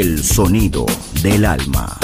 El sonido del alma.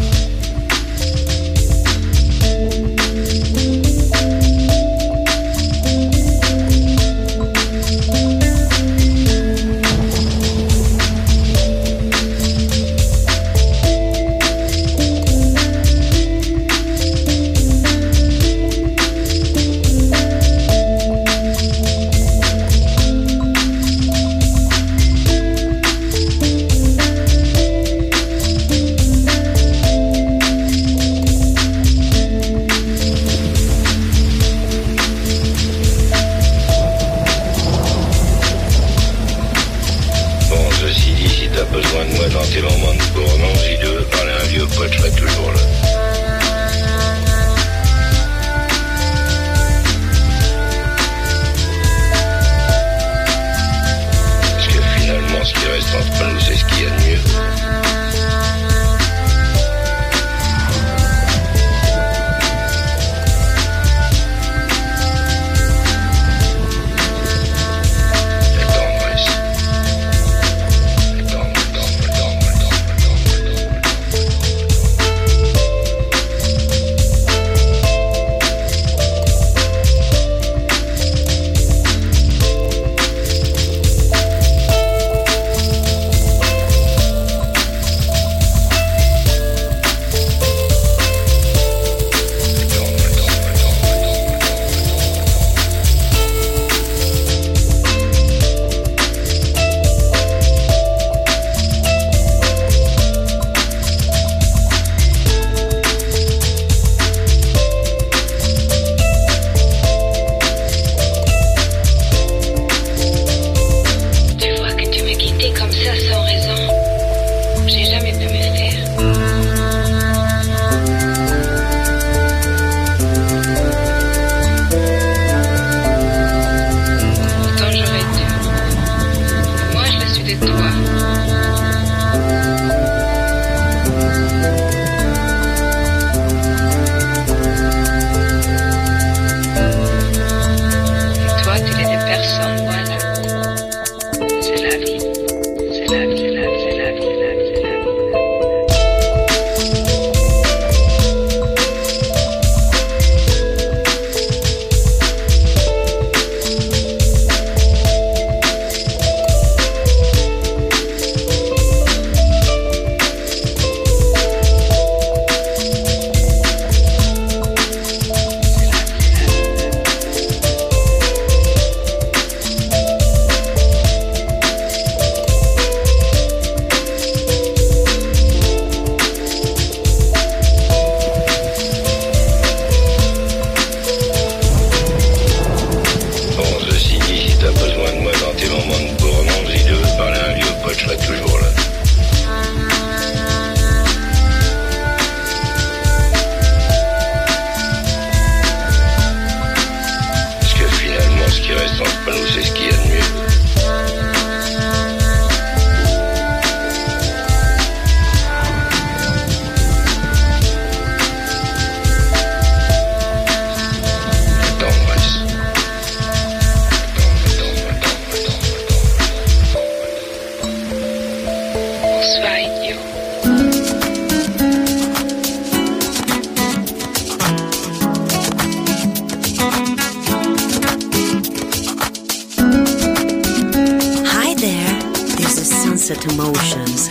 emotions.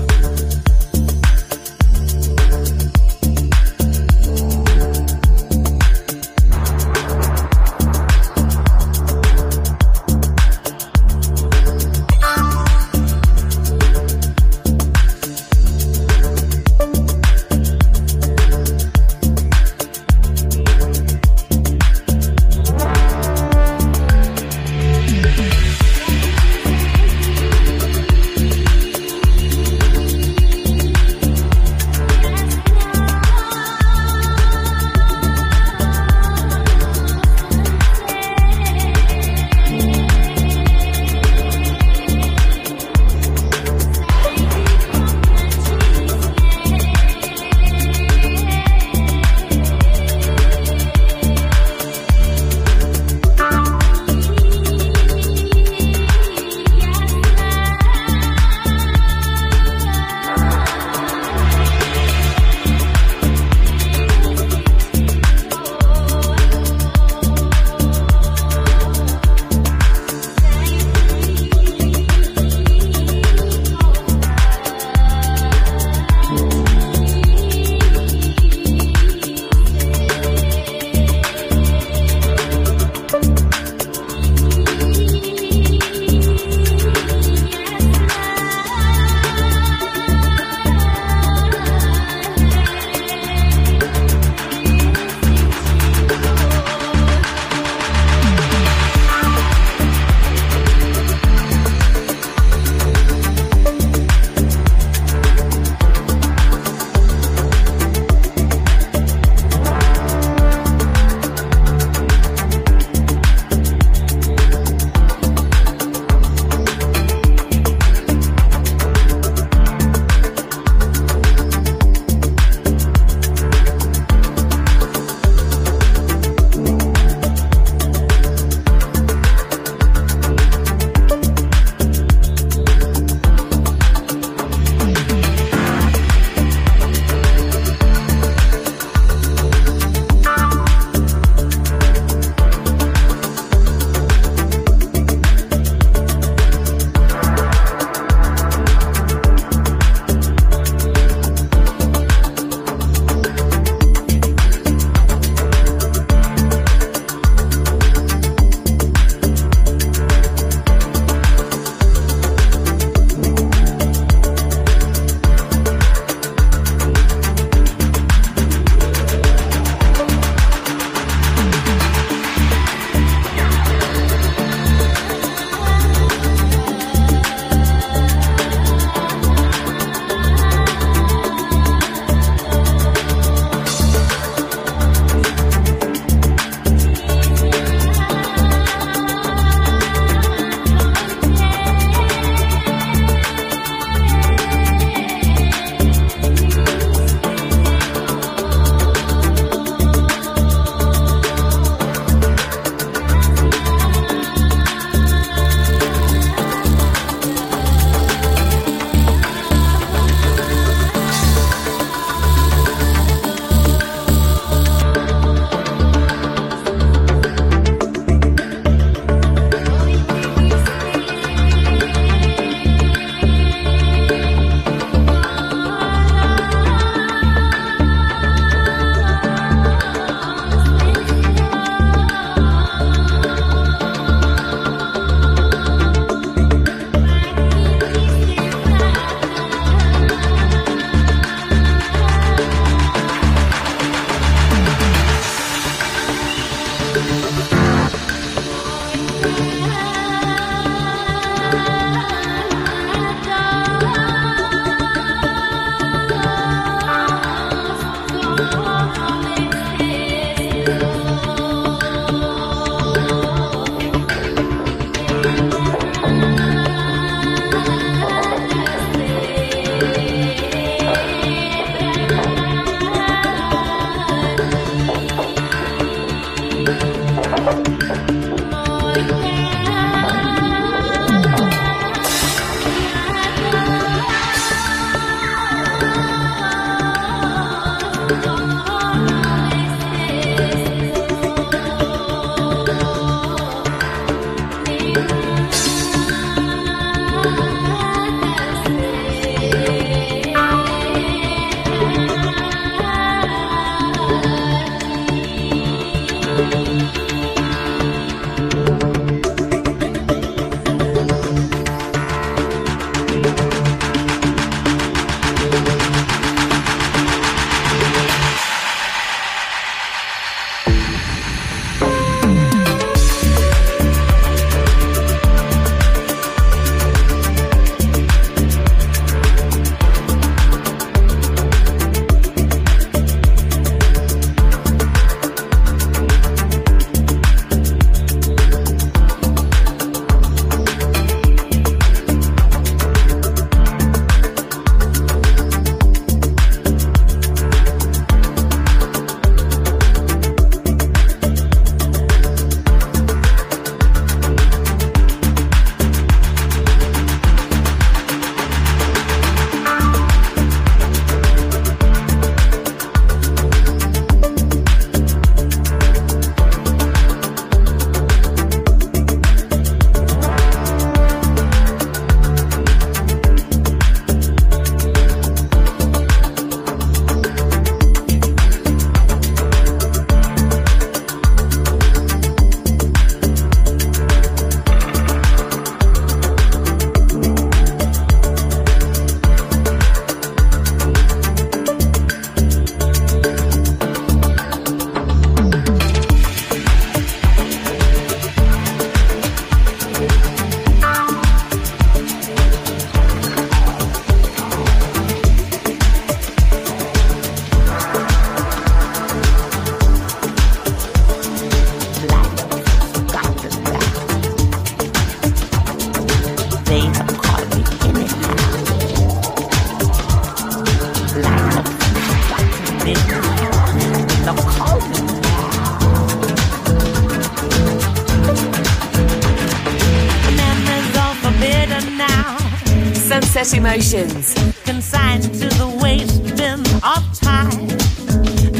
emotions. Consigned to the waste bin of time.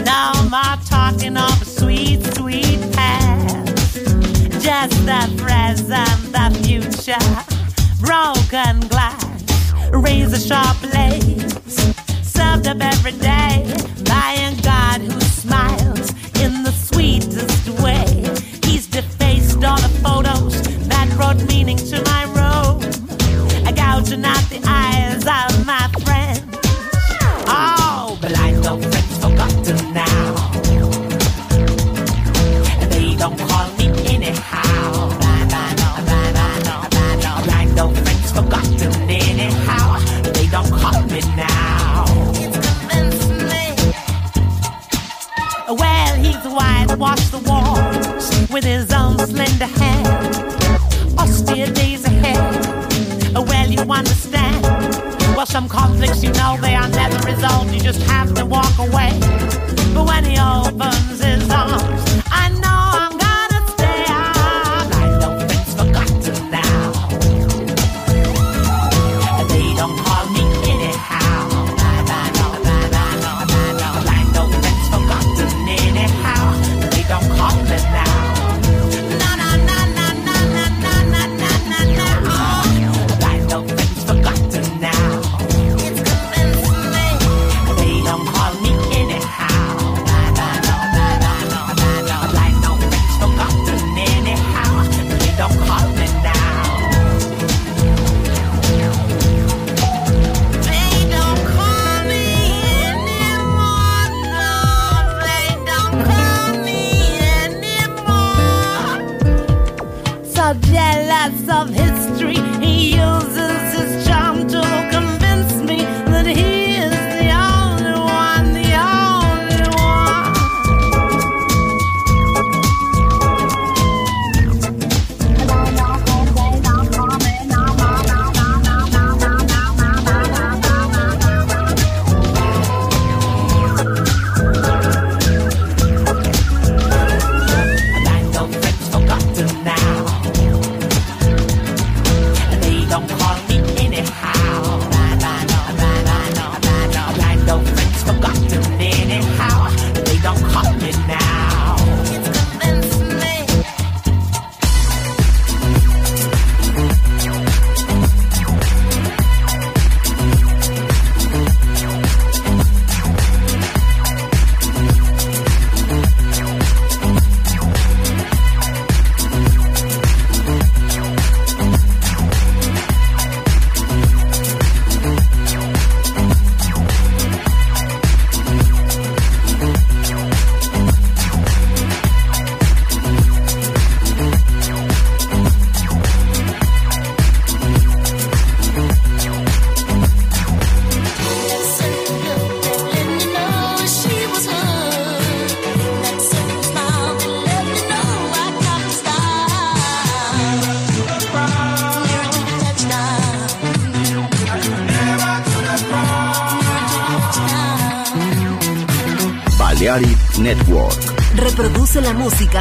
Now my talking of a sweet, sweet past. Just the present, the future. Broken glass, razor sharp blades. Served up every day some conflicts you know they are never resolved, you just have to walk away. But when he opens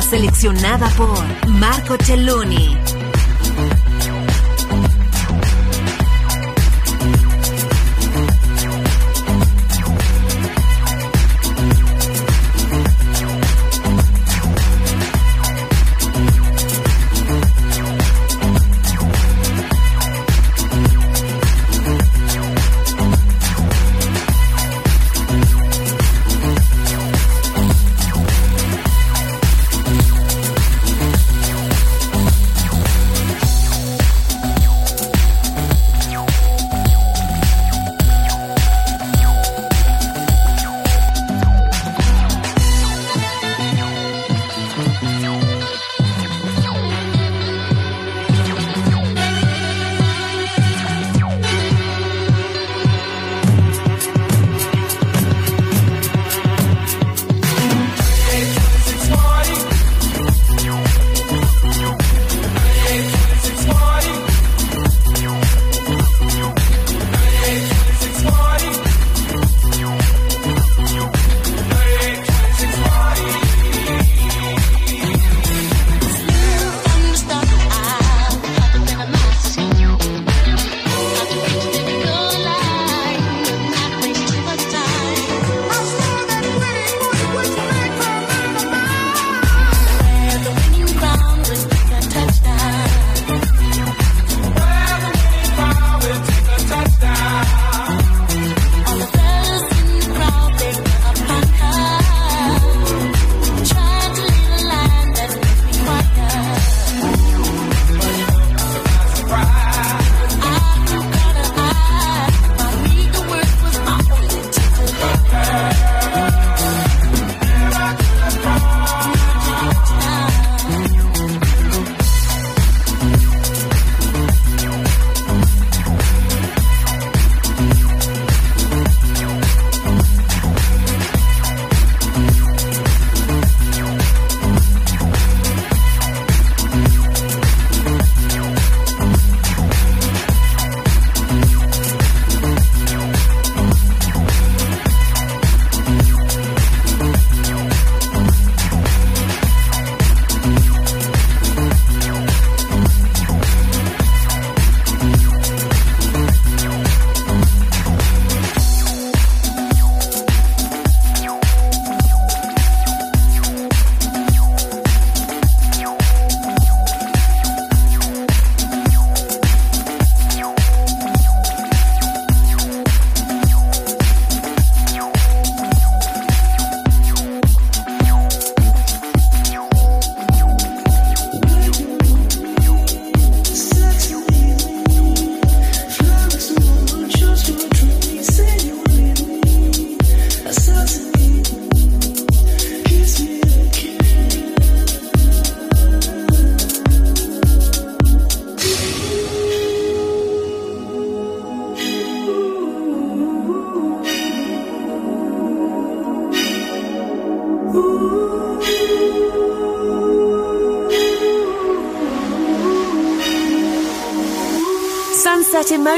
seleccionada por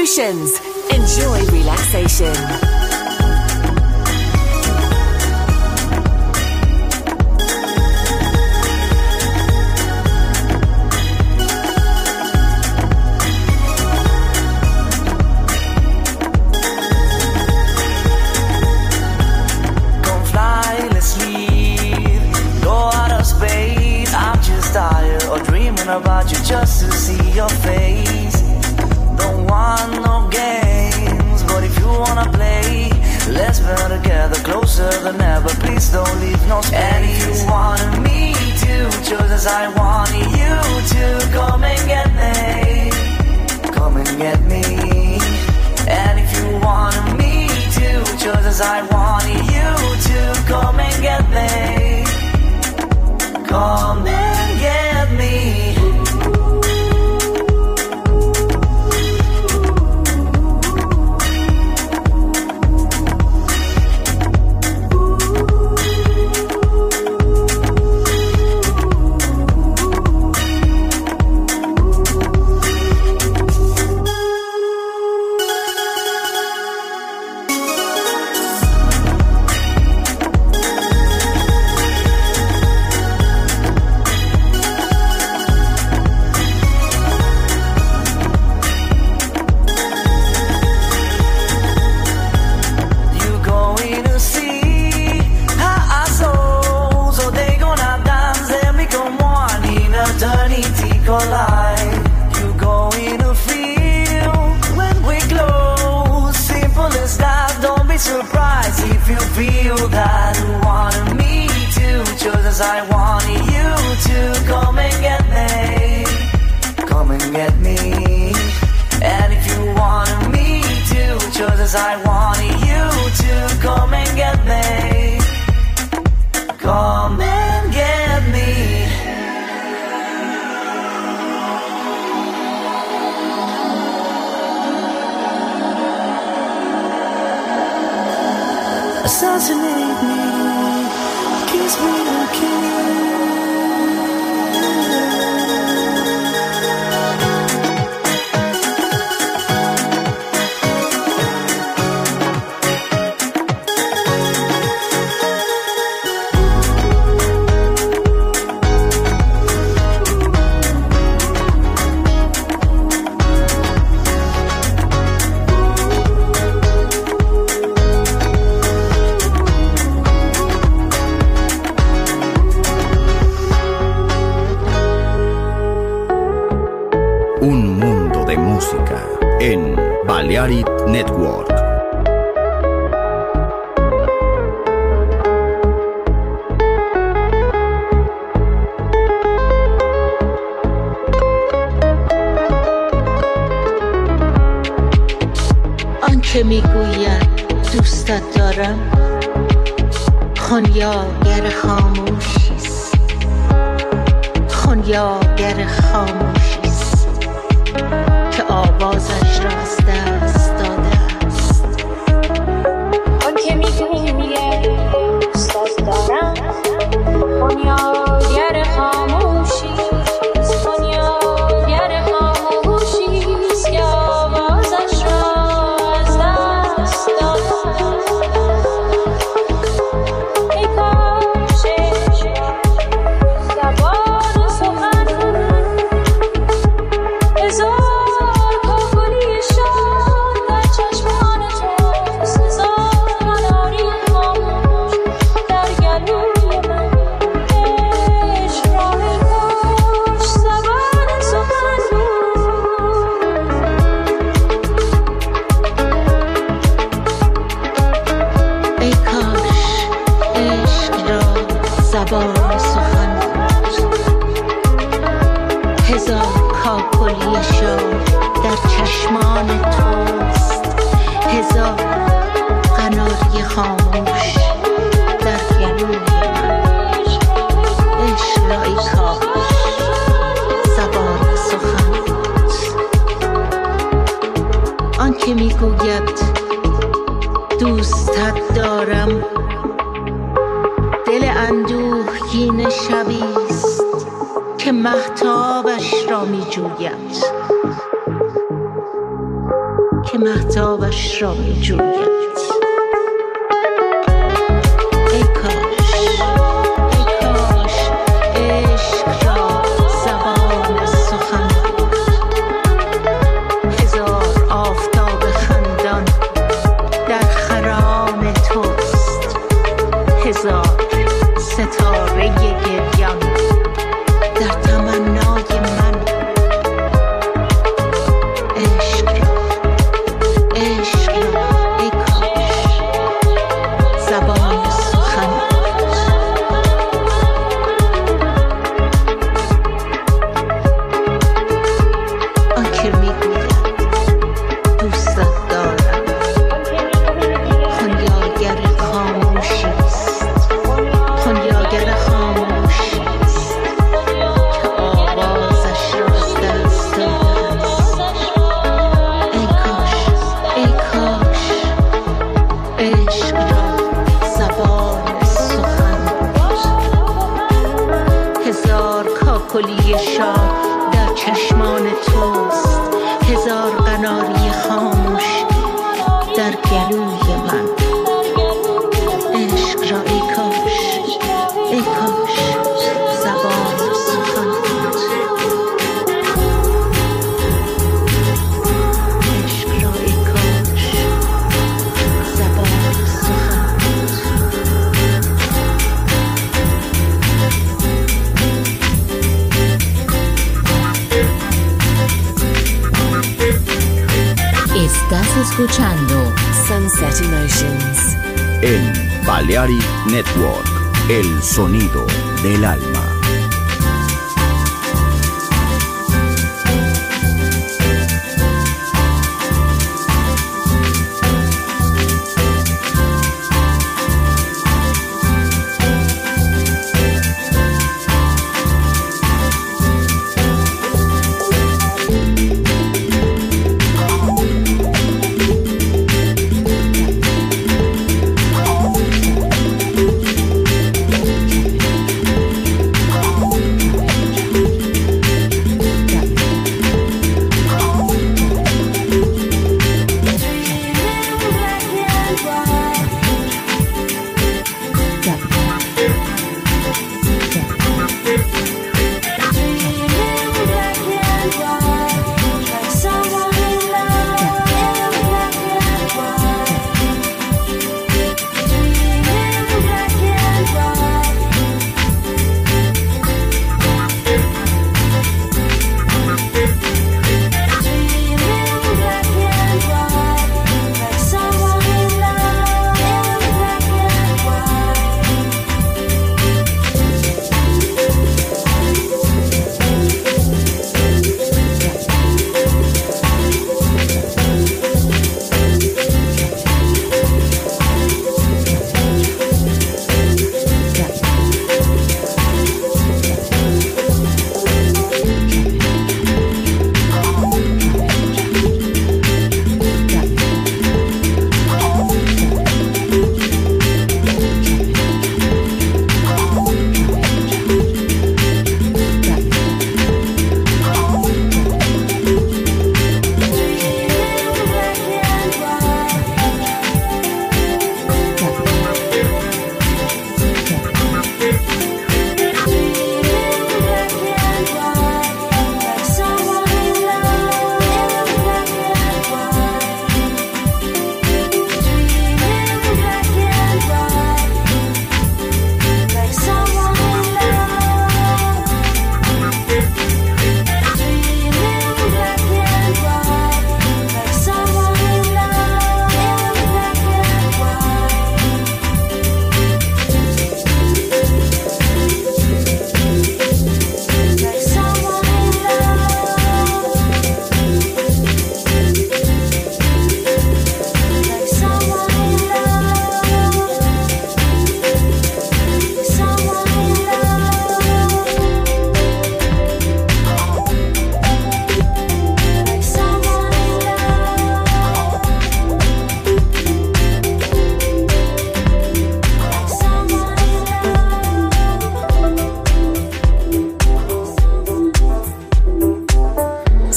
Emotions. Enjoy relaxation. Fly, let's leave. Go out of space. I'm just tired of dreaming about you just to see your face. Don't want no games, but if you wanna play, let's be together closer than ever. Please don't leave no space. And if you wanted me to, just as I wanted you to, come and get me, come and get me. And if you wanted me to, just as I wanted you to, come and get me, come and get me. I wanted you to come and get me. Come and get me. And if you wanted me to, just as I want. Please be okay. Diarit Network. آنکه می‌گوید دوستت دارم خونیاگر خاموشیست خونیاگر خاموشیست که آوازش را از سخن هزار کاکلی در چشمان توست. هزار قناری خاموش. محتابش را می جوید که محتابش را می جوید کلی شاه در چشمان توست. Escuchando Sunset Emotions en Balearic Network, el sonido del alma.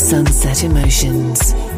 Sunset Emotions.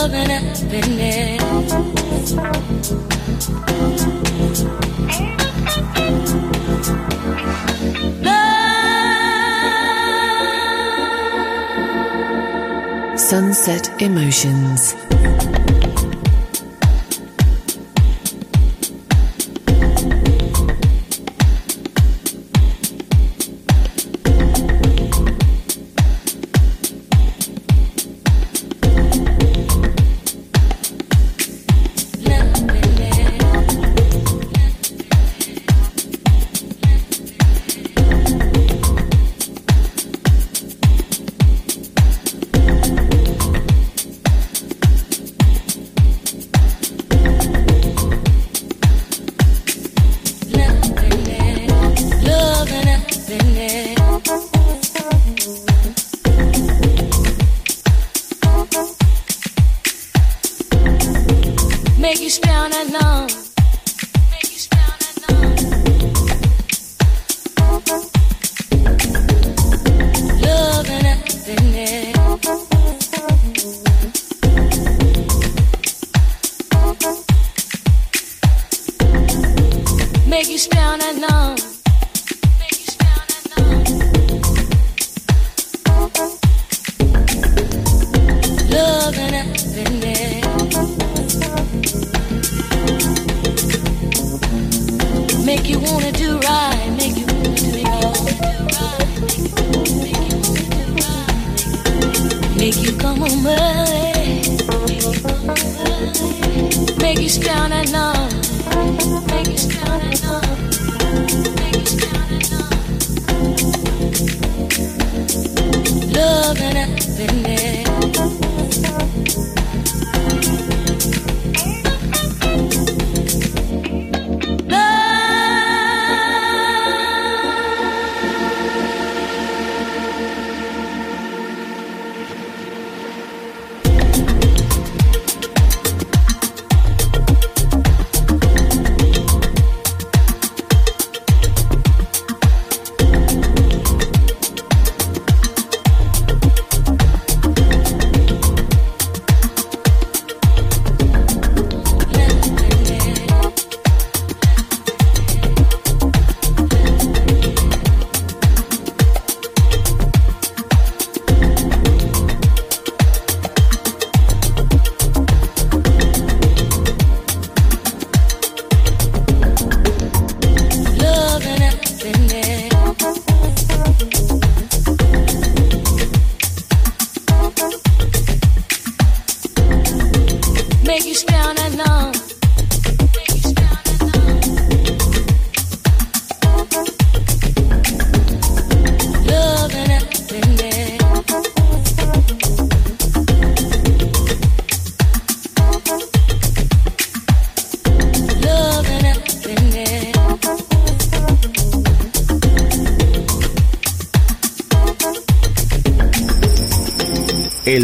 Love and happiness. Sunset Emotions.